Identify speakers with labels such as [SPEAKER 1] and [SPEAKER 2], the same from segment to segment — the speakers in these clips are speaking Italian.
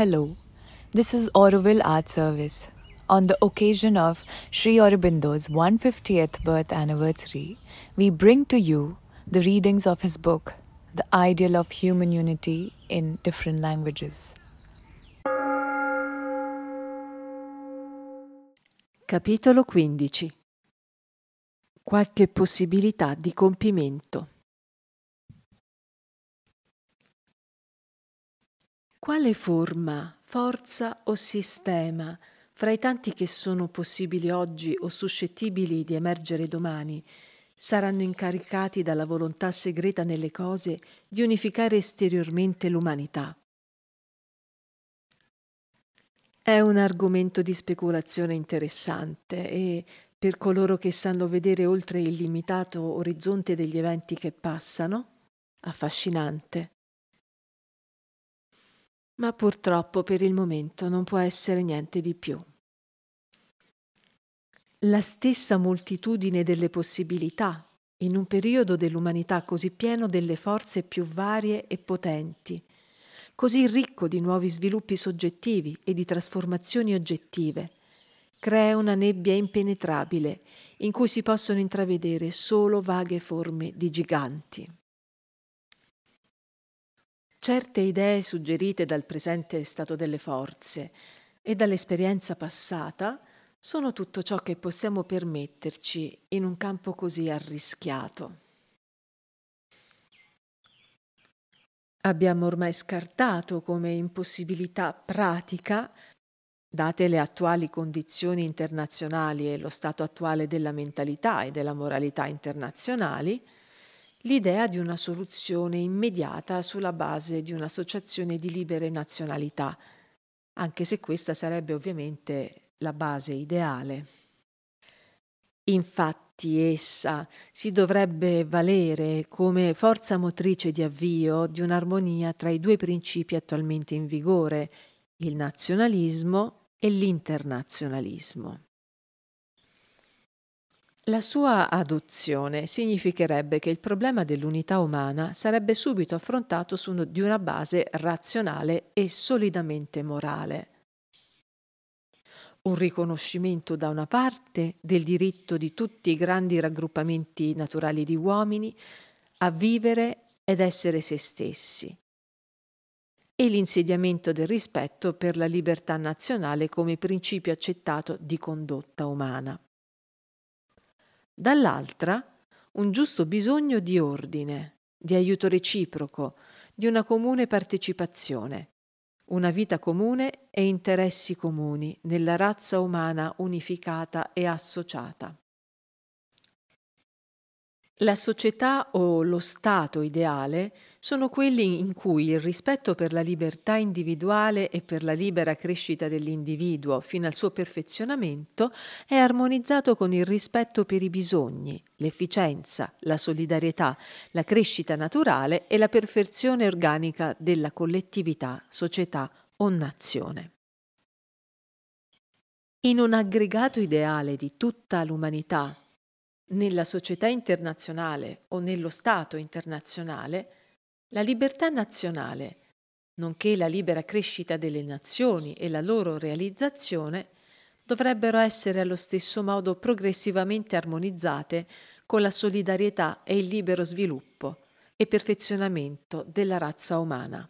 [SPEAKER 1] Hello, this is Auroville Art Service. On the occasion of Sri Aurobindo's 150th birth anniversary, we bring to you the readings of his book, The Ideal of Human Unity in Different Languages.
[SPEAKER 2] Capitolo 15 Qualche possibilità di compimento. Quale forma, forza o sistema, fra i tanti che sono possibili oggi o suscettibili di emergere domani, saranno incaricati dalla volontà segreta nelle cose di unificare esteriormente l'umanità? È un argomento di speculazione interessante e, per coloro che sanno vedere oltre il limitato orizzonte degli eventi che passano, affascinante ma purtroppo per il momento non può essere niente di più. La stessa moltitudine delle possibilità, in un periodo dell'umanità così pieno delle forze più varie e potenti, così ricco di nuovi sviluppi soggettivi e di trasformazioni oggettive, crea una nebbia impenetrabile in cui si possono intravedere solo vaghe forme di giganti. Certe idee suggerite dal presente stato delle forze e dall'esperienza passata sono tutto ciò che possiamo permetterci in un campo così arrischiato. Abbiamo ormai scartato come impossibilità pratica, date le attuali condizioni internazionali e lo stato attuale della mentalità e della moralità internazionali, l'idea di una soluzione immediata sulla base di un'associazione di libere nazionalità, anche se questa sarebbe ovviamente la base ideale. Infatti essa si dovrebbe valere come forza motrice di avvio di un'armonia tra i due principi attualmente in vigore, il nazionalismo e l'internazionalismo. La sua adozione significherebbe che il problema dell'unità umana sarebbe subito affrontato su di una base razionale e solidamente morale. Un riconoscimento da una parte del diritto di tutti i grandi raggruppamenti naturali di uomini a vivere ed essere se stessi e l'insediamento del rispetto per la libertà nazionale come principio accettato di condotta umana dall'altra un giusto bisogno di ordine, di aiuto reciproco, di una comune partecipazione, una vita comune e interessi comuni nella razza umana unificata e associata. La società o lo Stato ideale sono quelli in cui il rispetto per la libertà individuale e per la libera crescita dell'individuo fino al suo perfezionamento è armonizzato con il rispetto per i bisogni, l'efficienza, la solidarietà, la crescita naturale e la perfezione organica della collettività, società o nazione. In un aggregato ideale di tutta l'umanità nella società internazionale o nello Stato internazionale, la libertà nazionale, nonché la libera crescita delle nazioni e la loro realizzazione, dovrebbero essere allo stesso modo progressivamente armonizzate con la solidarietà e il libero sviluppo e perfezionamento della razza umana.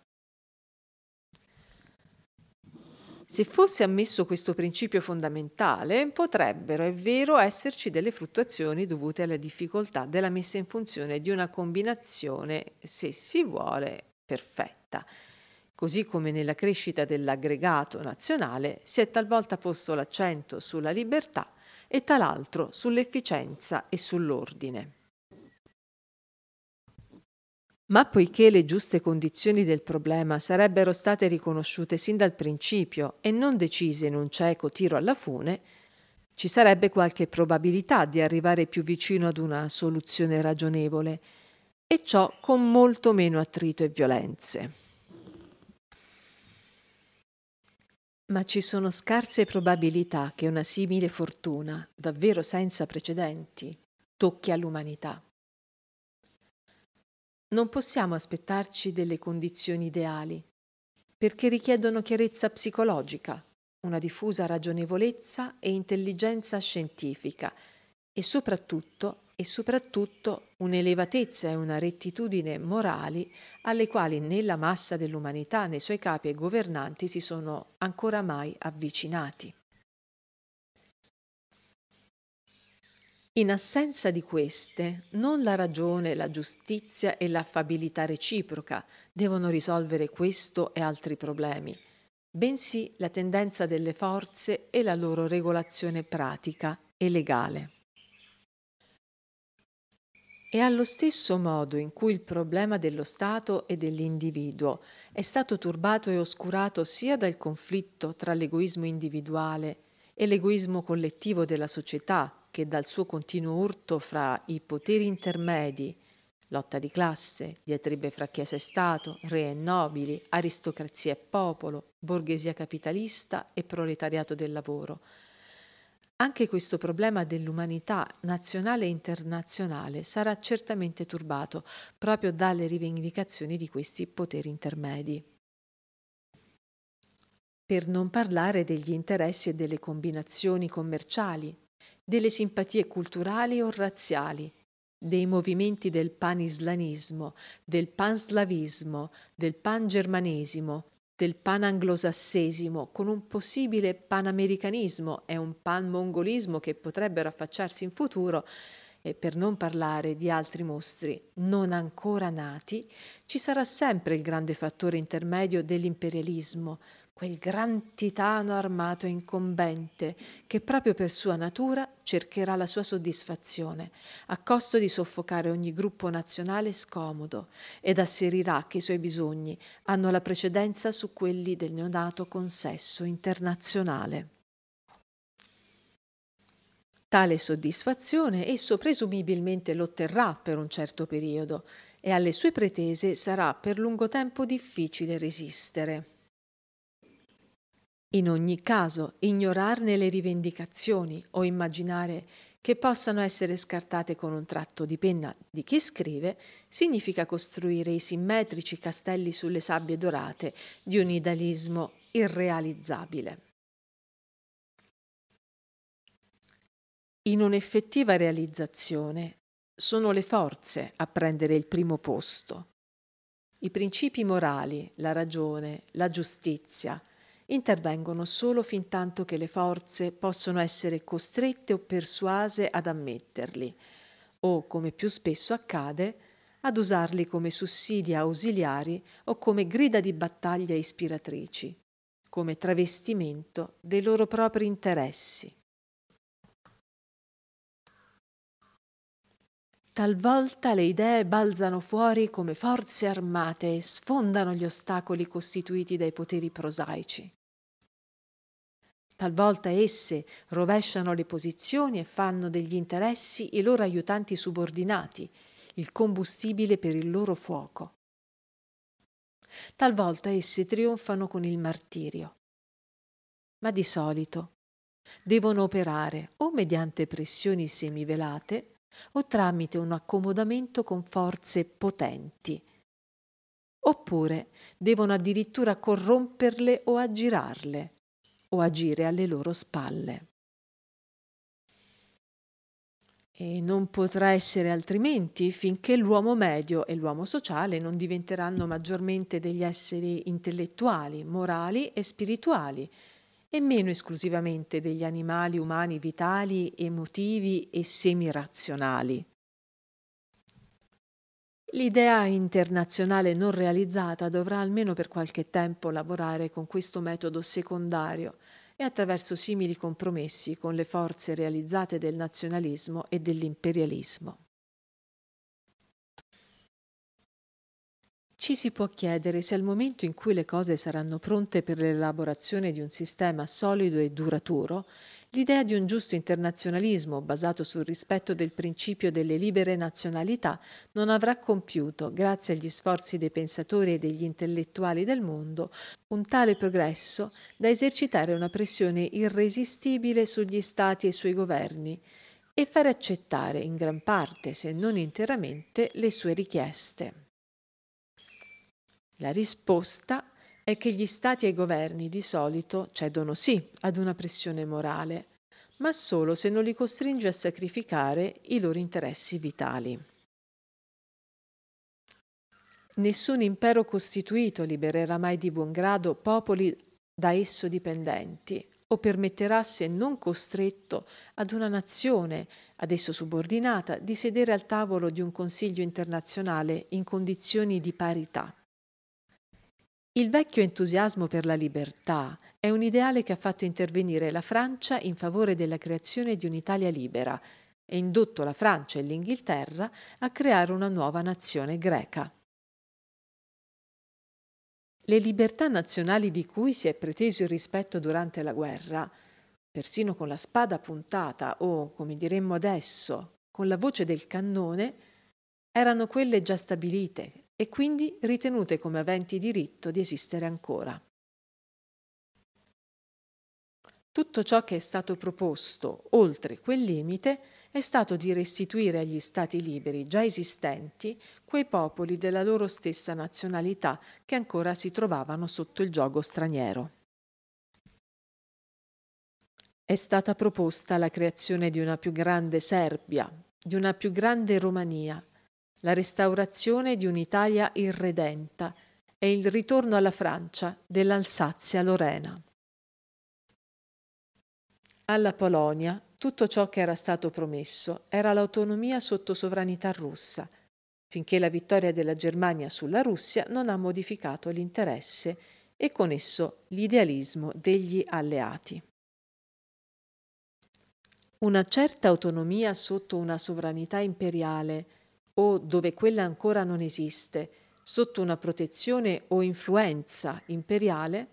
[SPEAKER 2] Se fosse ammesso questo principio fondamentale, potrebbero, è vero, esserci delle fluttuazioni dovute alla difficoltà della messa in funzione di una combinazione, se si vuole, perfetta. Così come nella crescita dell'aggregato nazionale si è talvolta posto l'accento sulla libertà e tal'altro sull'efficienza e sull'ordine. Ma poiché le giuste condizioni del problema sarebbero state riconosciute sin dal principio e non decise in un cieco tiro alla fune, ci sarebbe qualche probabilità di arrivare più vicino ad una soluzione ragionevole, e ciò con molto meno attrito e violenze. Ma ci sono scarse probabilità che una simile fortuna, davvero senza precedenti, tocchi all'umanità. Non possiamo aspettarci delle condizioni ideali. perché richiedono chiarezza psicologica, una diffusa ragionevolezza e intelligenza scientifica e soprattutto, e soprattutto un'elevatezza e una rettitudine morali alle quali nella massa dell'umanità, nei suoi capi e governanti si sono ancora mai avvicinati. In assenza di queste, non la ragione, la giustizia e l'affabilità reciproca devono risolvere questo e altri problemi bensì la tendenza delle forze e la loro regolazione pratica e legale. E allo stesso modo in cui il problema dello Stato e dell'individuo è stato turbato e oscurato sia dal conflitto tra l'egoismo individuale e l'egoismo collettivo della società che dal suo continuo urto fra i poteri intermedi lotta di classe, diatribe fra Chiesa e Stato, re e nobili, aristocrazia e popolo, borghesia capitalista e proletariato del lavoro. Anche questo problema dell'umanità nazionale e internazionale sarà certamente turbato proprio dalle rivendicazioni di questi poteri intermedi. Per non parlare degli interessi e delle combinazioni commerciali, delle simpatie culturali o razziali, dei movimenti del panislanismo, del panslavismo, del pangermanesimo, del pananglosassesimo, con un possibile panamericanismo e un panmongolismo che potrebbero affacciarsi in futuro, e per non parlare di altri mostri non ancora nati, ci sarà sempre il grande fattore intermedio dell'imperialismo, quel gran titano armato e incombente che proprio per sua natura cercherà la sua soddisfazione, a costo di soffocare ogni gruppo nazionale scomodo ed asserirà che i suoi bisogni hanno la precedenza su quelli del neonato consesso internazionale. Tale soddisfazione esso presumibilmente l'otterrà per un certo periodo e alle sue pretese sarà per lungo tempo difficile resistere. In ogni caso, ignorarne le rivendicazioni o immaginare che possano essere scartate con un tratto di penna di chi scrive significa costruire i simmetrici castelli sulle sabbie dorate di un idealismo irrealizzabile. In un'effettiva realizzazione sono le forze a prendere il primo posto. I principi morali, la ragione, la giustizia, intervengono solo fin tanto che le forze possono essere costrette o persuase ad ammetterli, o, come più spesso accade, ad usarli come sussidi ausiliari o come grida di battaglia ispiratrici, come travestimento dei loro propri interessi. Talvolta le idee balzano fuori come forze armate e sfondano gli ostacoli costituiti dai poteri prosaici. Talvolta esse rovesciano le posizioni e fanno degli interessi i loro aiutanti subordinati, il combustibile per il loro fuoco. Talvolta esse trionfano con il martirio. Ma di solito devono operare o mediante pressioni semivelate o tramite un accomodamento con forze potenti, oppure devono addirittura corromperle o aggirarle o agire alle loro spalle. E non potrà essere altrimenti finché l'uomo medio e l'uomo sociale non diventeranno maggiormente degli esseri intellettuali, morali e spirituali, e meno esclusivamente degli animali umani vitali, emotivi e semirazionali. L'idea internazionale non realizzata dovrà almeno per qualche tempo lavorare con questo metodo secondario e attraverso simili compromessi con le forze realizzate del nazionalismo e dell'imperialismo. Ci si può chiedere se al momento in cui le cose saranno pronte per l'elaborazione di un sistema solido e duraturo, L'idea di un giusto internazionalismo basato sul rispetto del principio delle libere nazionalità non avrà compiuto, grazie agli sforzi dei pensatori e degli intellettuali del mondo, un tale progresso da esercitare una pressione irresistibile sugli stati e sui governi e fare accettare in gran parte, se non interamente, le sue richieste. La risposta è che gli stati e i governi di solito cedono sì ad una pressione morale, ma solo se non li costringe a sacrificare i loro interessi vitali. Nessun impero costituito libererà mai di buon grado popoli da esso dipendenti o permetterà, se non costretto, ad una nazione ad esso subordinata di sedere al tavolo di un Consiglio internazionale in condizioni di parità. Il vecchio entusiasmo per la libertà è un ideale che ha fatto intervenire la Francia in favore della creazione di un'Italia libera e indotto la Francia e l'Inghilterra a creare una nuova nazione greca. Le libertà nazionali di cui si è preteso il rispetto durante la guerra, persino con la spada puntata o, come diremmo adesso, con la voce del cannone, erano quelle già stabilite e quindi ritenute come aventi diritto di esistere ancora. Tutto ciò che è stato proposto oltre quel limite è stato di restituire agli Stati liberi già esistenti quei popoli della loro stessa nazionalità che ancora si trovavano sotto il gioco straniero. È stata proposta la creazione di una più grande Serbia, di una più grande Romania, la restaurazione di un'Italia irredenta e il ritorno alla Francia dell'Alsazia-Lorena. Alla Polonia tutto ciò che era stato promesso era l'autonomia sotto sovranità russa, finché la vittoria della Germania sulla Russia non ha modificato l'interesse e con esso l'idealismo degli alleati. Una certa autonomia sotto una sovranità imperiale o dove quella ancora non esiste, sotto una protezione o influenza imperiale,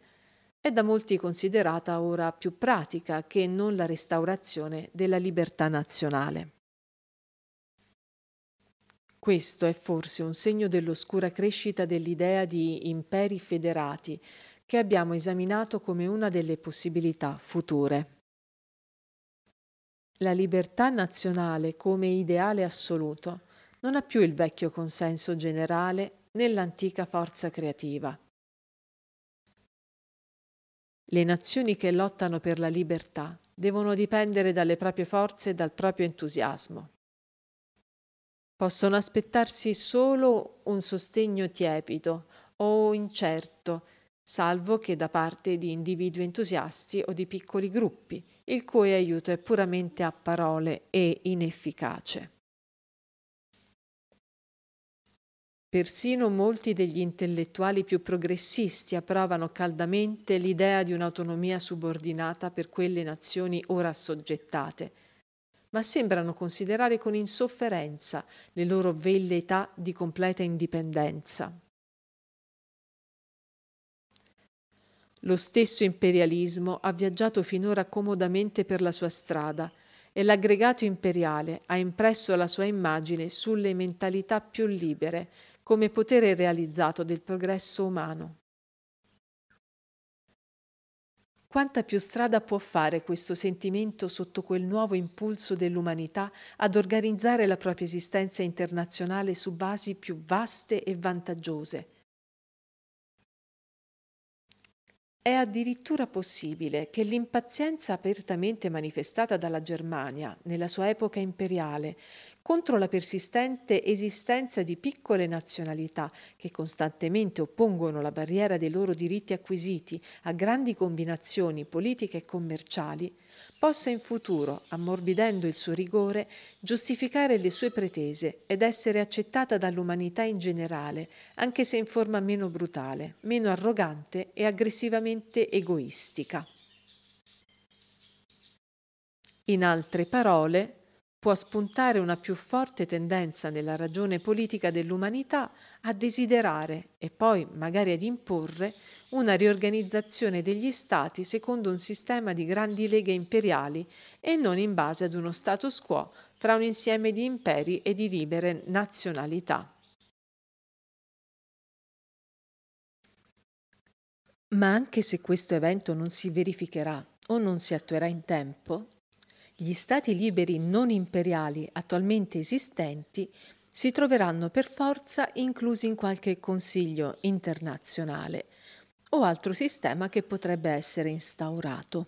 [SPEAKER 2] è da molti considerata ora più pratica che non la restaurazione della libertà nazionale. Questo è forse un segno dell'oscura crescita dell'idea di imperi federati che abbiamo esaminato come una delle possibilità future. La libertà nazionale come ideale assoluto non ha più il vecchio consenso generale nell'antica forza creativa. Le nazioni che lottano per la libertà devono dipendere dalle proprie forze e dal proprio entusiasmo. Possono aspettarsi solo un sostegno tiepido o incerto, salvo che da parte di individui entusiasti o di piccoli gruppi, il cui aiuto è puramente a parole e inefficace. Persino molti degli intellettuali più progressisti approvano caldamente l'idea di un'autonomia subordinata per quelle nazioni ora assoggettate, ma sembrano considerare con insofferenza le loro velleità di completa indipendenza. Lo stesso imperialismo ha viaggiato finora comodamente per la sua strada e l'aggregato imperiale ha impresso la sua immagine sulle mentalità più libere come potere realizzato del progresso umano. Quanta più strada può fare questo sentimento sotto quel nuovo impulso dell'umanità ad organizzare la propria esistenza internazionale su basi più vaste e vantaggiose? È addirittura possibile che l'impazienza apertamente manifestata dalla Germania nella sua epoca imperiale contro la persistente esistenza di piccole nazionalità che costantemente oppongono la barriera dei loro diritti acquisiti a grandi combinazioni politiche e commerciali, possa in futuro, ammorbidendo il suo rigore, giustificare le sue pretese ed essere accettata dall'umanità in generale, anche se in forma meno brutale, meno arrogante e aggressivamente egoistica. In altre parole, può spuntare una più forte tendenza nella ragione politica dell'umanità a desiderare e poi magari ad imporre una riorganizzazione degli stati secondo un sistema di grandi leghe imperiali e non in base ad uno status quo fra un insieme di imperi e di libere nazionalità. Ma anche se questo evento non si verificherà o non si attuerà in tempo, gli stati liberi non imperiali attualmente esistenti si troveranno per forza inclusi in qualche consiglio internazionale, o altro sistema che potrebbe essere instaurato.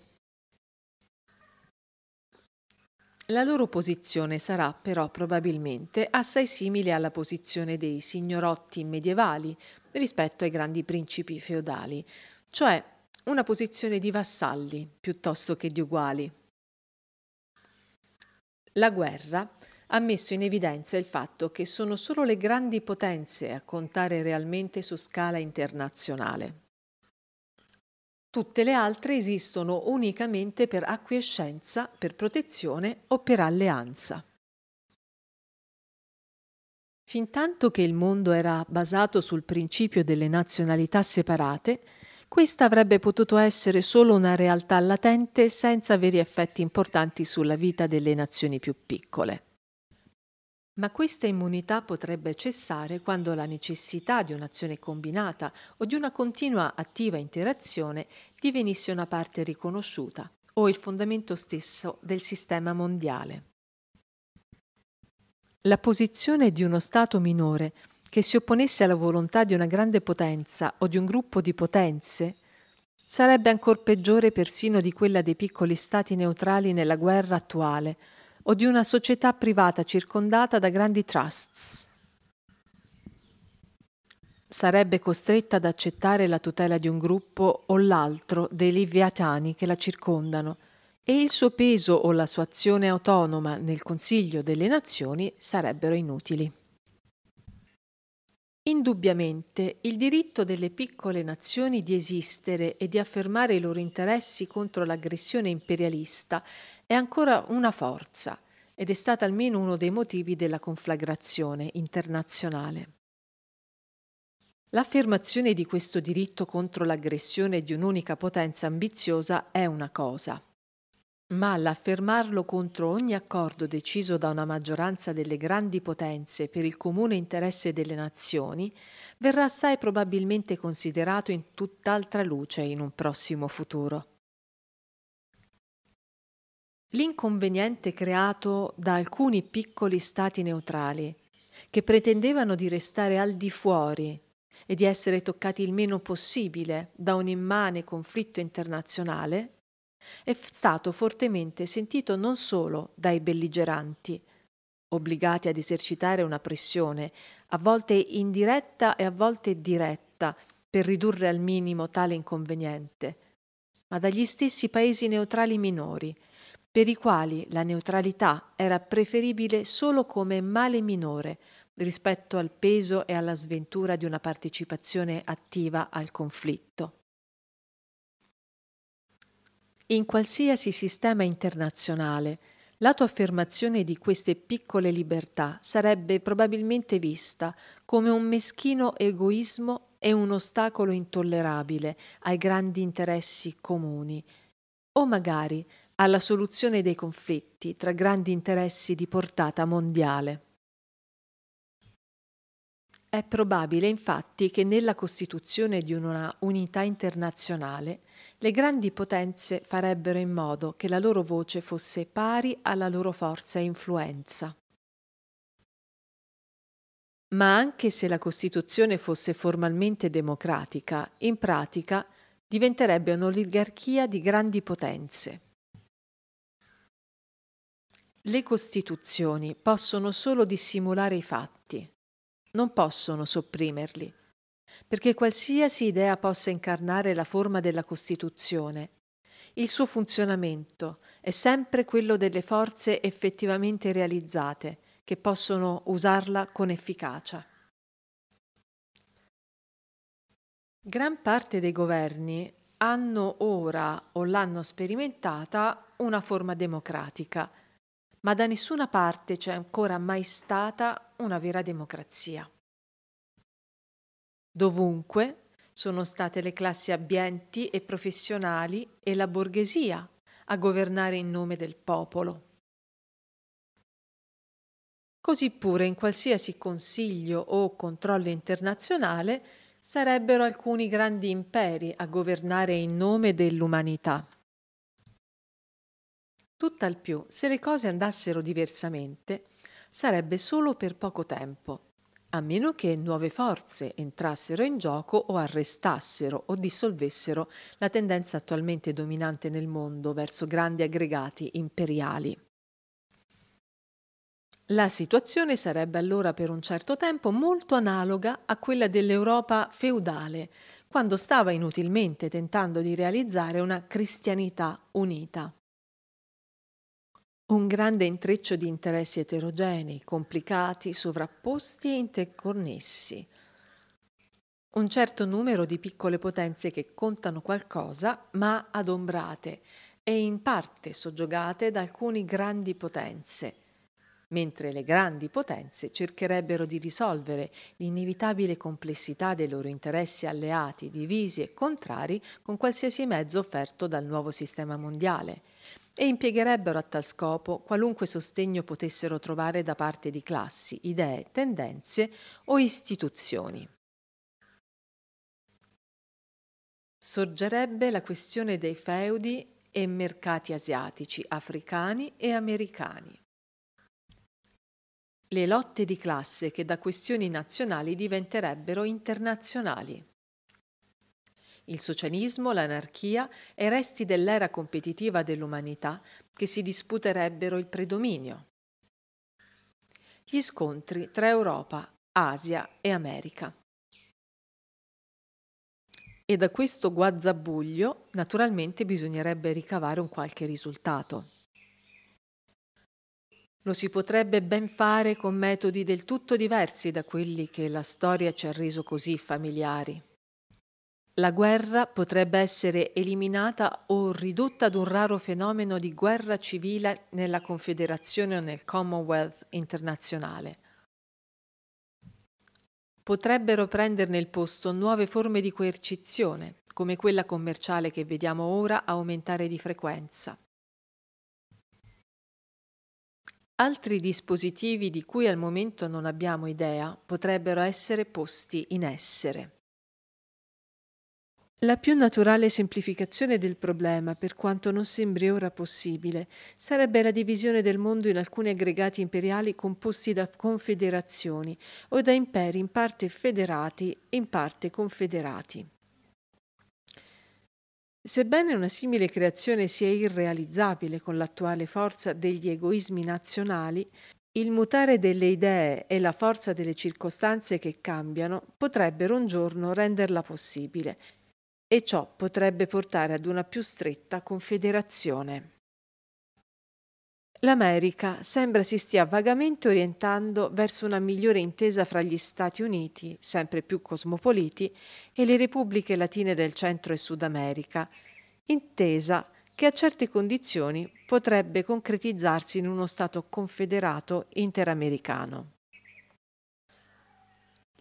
[SPEAKER 2] La loro posizione sarà però probabilmente assai simile alla posizione dei signorotti medievali rispetto ai grandi principi feudali, cioè una posizione di vassalli piuttosto che di uguali. La guerra ha messo in evidenza il fatto che sono solo le grandi potenze a contare realmente su scala internazionale. Tutte le altre esistono unicamente per acquiescenza, per protezione o per alleanza. Fintanto che il mondo era basato sul principio delle nazionalità separate, questa avrebbe potuto essere solo una realtà latente senza veri effetti importanti sulla vita delle nazioni più piccole. Ma questa immunità potrebbe cessare quando la necessità di un'azione combinata o di una continua attiva interazione divenisse una parte riconosciuta o il fondamento stesso del sistema mondiale. La posizione di uno Stato minore che si opponesse alla volontà di una grande potenza o di un gruppo di potenze sarebbe ancor peggiore persino di quella dei piccoli Stati neutrali nella guerra attuale, o di una società privata circondata da grandi trusts. Sarebbe costretta ad accettare la tutela di un gruppo o l'altro dei leviatani che la circondano e il suo peso o la sua azione autonoma nel Consiglio delle Nazioni sarebbero inutili. Indubbiamente il diritto delle piccole nazioni di esistere e di affermare i loro interessi contro l'aggressione imperialista è ancora una forza ed è stata almeno uno dei motivi della conflagrazione internazionale. L'affermazione di questo diritto contro l'aggressione di un'unica potenza ambiziosa è una cosa, ma l'affermarlo contro ogni accordo deciso da una maggioranza delle grandi potenze per il comune interesse delle nazioni verrà assai probabilmente considerato in tutt'altra luce in un prossimo futuro. L'inconveniente creato da alcuni piccoli stati neutrali, che pretendevano di restare al di fuori e di essere toccati il meno possibile da un immane conflitto internazionale, è stato fortemente sentito non solo dai belligeranti, obbligati ad esercitare una pressione, a volte indiretta e a volte diretta, per ridurre al minimo tale inconveniente, ma dagli stessi paesi neutrali minori, per i quali la neutralità era preferibile solo come male minore rispetto al peso e alla sventura di una partecipazione attiva al conflitto. In qualsiasi sistema internazionale, l'autoaffermazione di queste piccole libertà sarebbe probabilmente vista come un meschino egoismo e un ostacolo intollerabile ai grandi interessi comuni, o magari alla soluzione dei conflitti tra grandi interessi di portata mondiale. È probabile infatti che nella costituzione di una unità internazionale le grandi potenze farebbero in modo che la loro voce fosse pari alla loro forza e influenza. Ma anche se la Costituzione fosse formalmente democratica, in pratica diventerebbe un'oligarchia di grandi potenze. Le Costituzioni possono solo dissimulare i fatti, non possono sopprimerli, perché qualsiasi idea possa incarnare la forma della Costituzione, il suo funzionamento è sempre quello delle forze effettivamente realizzate che possono usarla con efficacia. Gran parte dei governi hanno ora o l'hanno sperimentata una forma democratica ma da nessuna parte c'è ancora mai stata una vera democrazia. Dovunque sono state le classi abbienti e professionali e la borghesia a governare in nome del popolo. Così pure in qualsiasi consiglio o controllo internazionale sarebbero alcuni grandi imperi a governare in nome dell'umanità. Tutt'al più, se le cose andassero diversamente, sarebbe solo per poco tempo, a meno che nuove forze entrassero in gioco o arrestassero o dissolvessero la tendenza attualmente dominante nel mondo verso grandi aggregati imperiali. La situazione sarebbe allora per un certo tempo molto analoga a quella dell'Europa feudale, quando stava inutilmente tentando di realizzare una cristianità unita. Un grande intreccio di interessi eterogenei, complicati, sovrapposti e interconnessi. Un certo numero di piccole potenze che contano qualcosa, ma adombrate e in parte soggiogate da alcune grandi potenze mentre le grandi potenze cercherebbero di risolvere l'inevitabile complessità dei loro interessi alleati, divisi e contrari con qualsiasi mezzo offerto dal nuovo sistema mondiale e impiegherebbero a tal scopo qualunque sostegno potessero trovare da parte di classi, idee, tendenze o istituzioni. Sorgerebbe la questione dei feudi e mercati asiatici, africani e americani le lotte di classe che da questioni nazionali diventerebbero internazionali. Il socialismo, l'anarchia e resti dell'era competitiva dell'umanità che si disputerebbero il predominio. Gli scontri tra Europa, Asia e America. E da questo guazzabuglio naturalmente bisognerebbe ricavare un qualche risultato. Lo si potrebbe ben fare con metodi del tutto diversi da quelli che la storia ci ha reso così familiari. La guerra potrebbe essere eliminata o ridotta ad un raro fenomeno di guerra civile nella Confederazione o nel Commonwealth internazionale. Potrebbero prenderne il posto nuove forme di coercizione, come quella commerciale che vediamo ora aumentare di frequenza. Altri dispositivi di cui al momento non abbiamo idea potrebbero essere posti in essere. La più naturale semplificazione del problema, per quanto non sembri ora possibile, sarebbe la divisione del mondo in alcuni aggregati imperiali composti da confederazioni o da imperi in parte federati e in parte confederati. Sebbene una simile creazione sia irrealizzabile con l'attuale forza degli egoismi nazionali, il mutare delle idee e la forza delle circostanze che cambiano potrebbero un giorno renderla possibile e ciò potrebbe portare ad una più stretta confederazione. L'America sembra si stia vagamente orientando verso una migliore intesa fra gli Stati Uniti, sempre più cosmopoliti, e le repubbliche latine del Centro e Sud America, intesa che a certe condizioni potrebbe concretizzarsi in uno Stato confederato interamericano.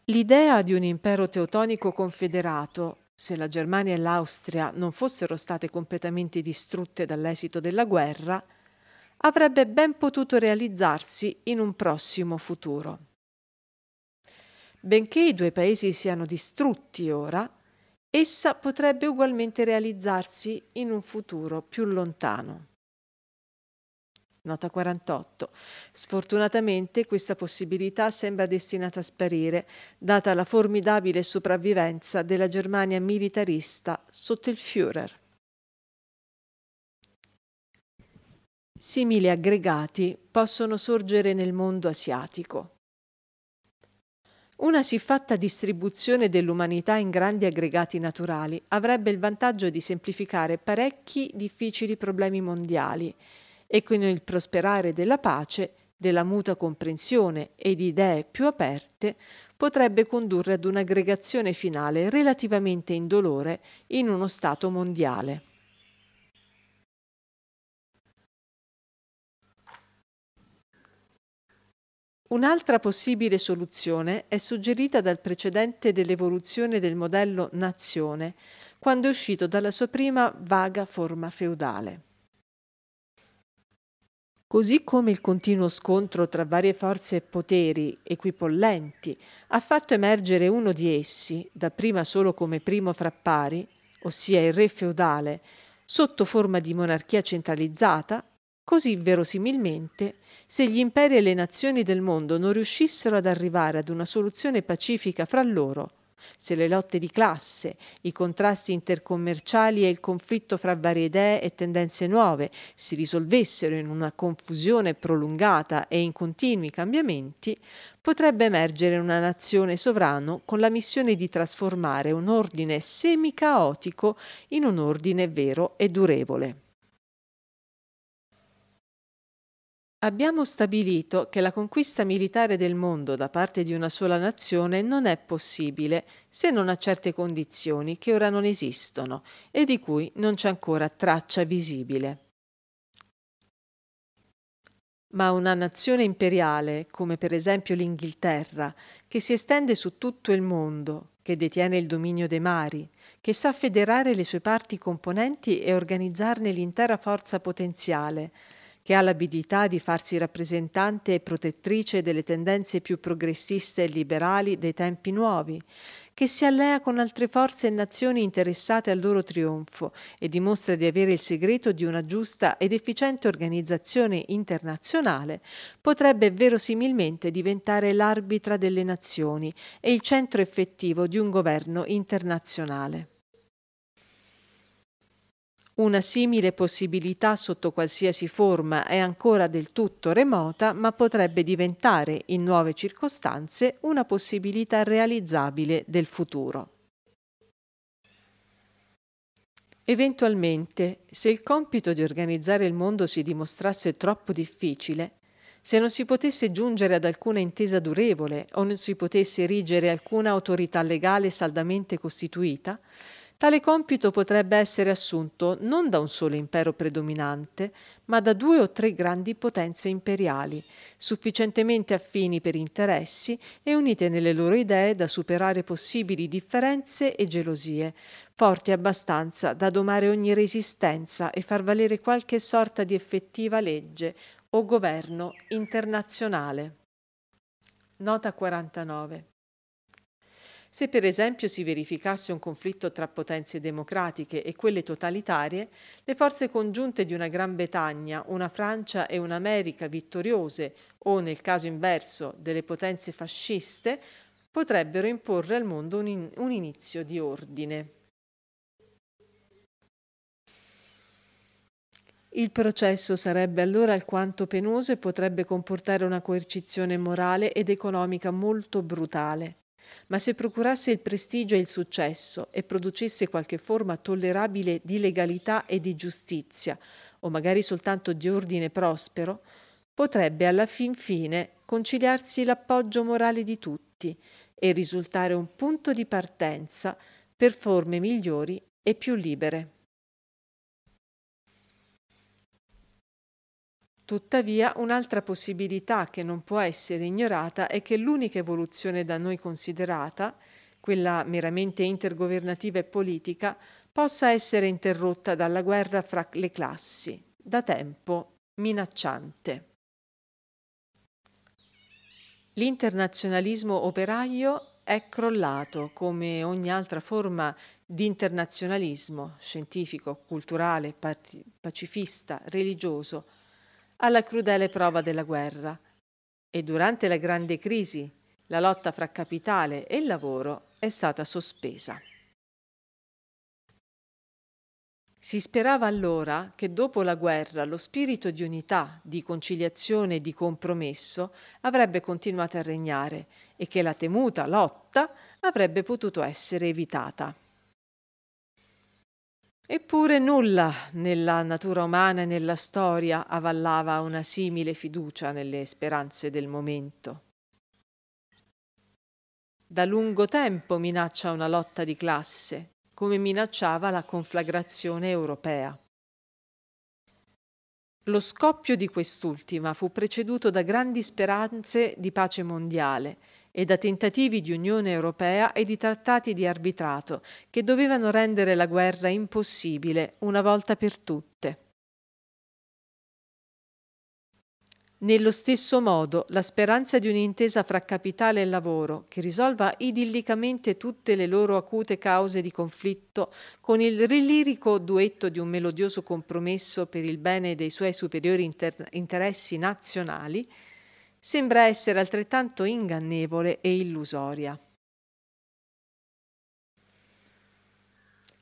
[SPEAKER 2] L'idea di un impero teutonico confederato, se la Germania e l'Austria non fossero state completamente distrutte dall'esito della guerra, avrebbe ben potuto realizzarsi in un prossimo futuro. Benché i due paesi siano distrutti ora, essa potrebbe ugualmente realizzarsi in un futuro più lontano. Nota 48. Sfortunatamente questa possibilità sembra destinata a sparire, data la formidabile sopravvivenza della Germania militarista sotto il Führer. Simili aggregati possono sorgere nel mondo asiatico. Una siffatta distribuzione dell'umanità in grandi aggregati naturali avrebbe il vantaggio di semplificare parecchi difficili problemi mondiali e con il prosperare della pace, della mutua comprensione e di idee più aperte potrebbe condurre ad un'aggregazione finale relativamente indolore in uno Stato mondiale. Un'altra possibile soluzione è suggerita dal precedente dell'evoluzione del modello nazione, quando è uscito dalla sua prima vaga forma feudale. Così come il continuo scontro tra varie forze e poteri equipollenti ha fatto emergere uno di essi, dapprima solo come primo fra pari, ossia il re feudale, sotto forma di monarchia centralizzata, Così verosimilmente, se gli imperi e le nazioni del mondo non riuscissero ad arrivare ad una soluzione pacifica fra loro, se le lotte di classe, i contrasti intercommerciali e il conflitto fra varie idee e tendenze nuove si risolvessero in una confusione prolungata e in continui cambiamenti, potrebbe emergere una nazione sovrano con la missione di trasformare un ordine semi-caotico in un ordine vero e durevole. Abbiamo stabilito che la conquista militare del mondo da parte di una sola nazione non è possibile se non a certe condizioni che ora non esistono e di cui non c'è ancora traccia visibile. Ma una nazione imperiale, come per esempio l'Inghilterra, che si estende su tutto il mondo, che detiene il dominio dei mari, che sa federare le sue parti componenti e organizzarne l'intera forza potenziale, che ha l'abilità di farsi rappresentante e protettrice delle tendenze più progressiste e liberali dei tempi nuovi, che si allea con altre forze e nazioni interessate al loro trionfo e dimostra di avere il segreto di una giusta ed efficiente organizzazione internazionale, potrebbe verosimilmente diventare l'arbitra delle nazioni e il centro effettivo di un governo internazionale. Una simile possibilità sotto qualsiasi forma è ancora del tutto remota, ma potrebbe diventare in nuove circostanze una possibilità realizzabile del futuro. Eventualmente, se il compito di organizzare il mondo si dimostrasse troppo difficile, se non si potesse giungere ad alcuna intesa durevole o non si potesse erigere alcuna autorità legale saldamente costituita, Tale compito potrebbe essere assunto non da un solo impero predominante, ma da due o tre grandi potenze imperiali, sufficientemente affini per interessi e unite nelle loro idee da superare possibili differenze e gelosie, forti abbastanza da domare ogni resistenza e far valere qualche sorta di effettiva legge o governo internazionale. Nota 49. Se per esempio si verificasse un conflitto tra potenze democratiche e quelle totalitarie, le forze congiunte di una Gran Bretagna, una Francia e un'America vittoriose o, nel caso inverso, delle potenze fasciste, potrebbero imporre al mondo un, in- un inizio di ordine. Il processo sarebbe allora alquanto penoso e potrebbe comportare una coercizione morale ed economica molto brutale ma se procurasse il prestigio e il successo e producesse qualche forma tollerabile di legalità e di giustizia, o magari soltanto di ordine prospero, potrebbe alla fin fine conciliarsi l'appoggio morale di tutti e risultare un punto di partenza per forme migliori e più libere. Tuttavia, un'altra possibilità che non può essere ignorata è che l'unica evoluzione da noi considerata, quella meramente intergovernativa e politica, possa essere interrotta dalla guerra fra le classi, da tempo minacciante. L'internazionalismo operaio è crollato come ogni altra forma di internazionalismo scientifico, culturale, pacifista, religioso, alla crudele prova della guerra e durante la grande crisi la lotta fra capitale e lavoro è stata sospesa. Si sperava allora che dopo la guerra lo spirito di unità, di conciliazione e di compromesso avrebbe continuato a regnare e che la temuta lotta avrebbe potuto essere evitata. Eppure nulla nella natura umana e nella storia avallava una simile fiducia nelle speranze del momento. Da lungo tempo minaccia una lotta di classe, come minacciava la conflagrazione europea. Lo scoppio di quest'ultima fu preceduto da grandi speranze di pace mondiale e da tentativi di Unione Europea e di trattati di arbitrato che dovevano rendere la guerra impossibile una volta per tutte. Nello stesso modo, la speranza di un'intesa fra capitale e lavoro, che risolva idillicamente tutte le loro acute cause di conflitto, con il lirico duetto di un melodioso compromesso per il bene dei suoi superiori inter- interessi nazionali, sembra essere altrettanto ingannevole e illusoria.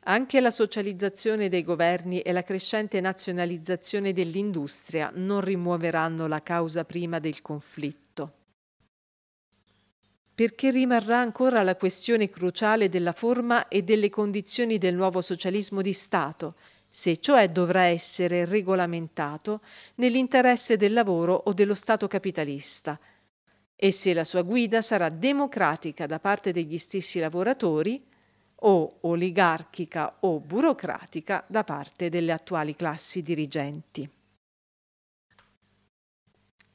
[SPEAKER 2] Anche la socializzazione dei governi e la crescente nazionalizzazione dell'industria non rimuoveranno la causa prima del conflitto. Perché rimarrà ancora la questione cruciale della forma e delle condizioni del nuovo socialismo di Stato, se cioè dovrà essere regolamentato nell'interesse del lavoro o dello Stato capitalista, e se la sua guida sarà democratica da parte degli stessi lavoratori o oligarchica o burocratica da parte delle attuali classi dirigenti.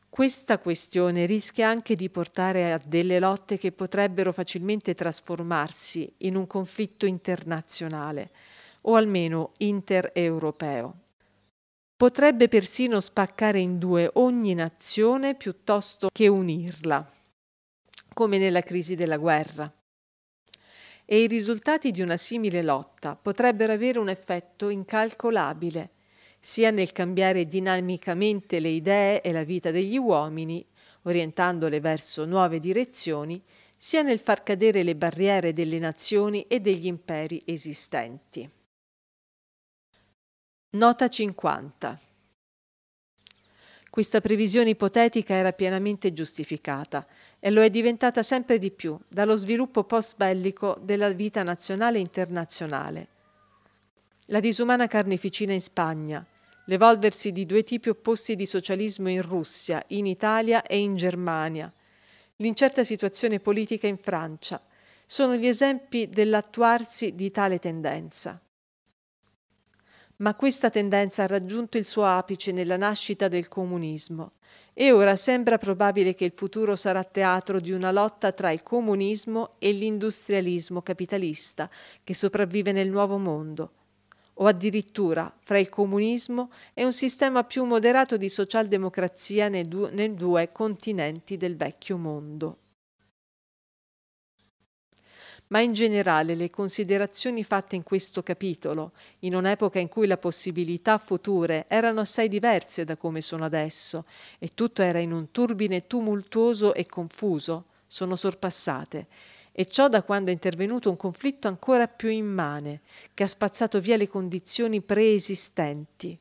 [SPEAKER 2] Questa questione rischia anche di portare a delle lotte che potrebbero facilmente trasformarsi in un conflitto internazionale o almeno intereuropeo. Potrebbe persino spaccare in due ogni nazione piuttosto che unirla, come nella crisi della guerra e i risultati di una simile lotta potrebbero avere un effetto incalcolabile, sia nel cambiare dinamicamente le idee e la vita degli uomini, orientandole verso nuove direzioni, sia nel far cadere le barriere delle nazioni e degli imperi esistenti. Nota 50. Questa previsione ipotetica era pienamente giustificata e lo è diventata sempre di più dallo sviluppo post-bellico della vita nazionale e internazionale. La disumana carneficina in Spagna, l'evolversi di due tipi opposti di socialismo in Russia, in Italia e in Germania, l'incerta situazione politica in Francia, sono gli esempi dell'attuarsi di tale tendenza. Ma questa tendenza ha raggiunto il suo apice nella nascita del comunismo. E ora sembra probabile che il futuro sarà teatro di una lotta tra il comunismo e l'industrialismo capitalista che sopravvive nel nuovo mondo, o addirittura fra il comunismo e un sistema più moderato di socialdemocrazia nei, du- nei due continenti del vecchio mondo ma in generale le considerazioni fatte in questo capitolo, in un'epoca in cui le possibilità future erano assai diverse da come sono adesso, e tutto era in un turbine tumultuoso e confuso, sono sorpassate, e ciò da quando è intervenuto un conflitto ancora più immane, che ha spazzato via le condizioni preesistenti.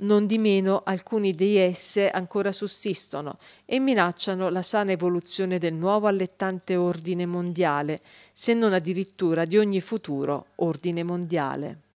[SPEAKER 2] Non di meno alcuni di esse ancora sussistono e minacciano la sana evoluzione del nuovo allettante ordine mondiale, se non addirittura di ogni futuro ordine mondiale.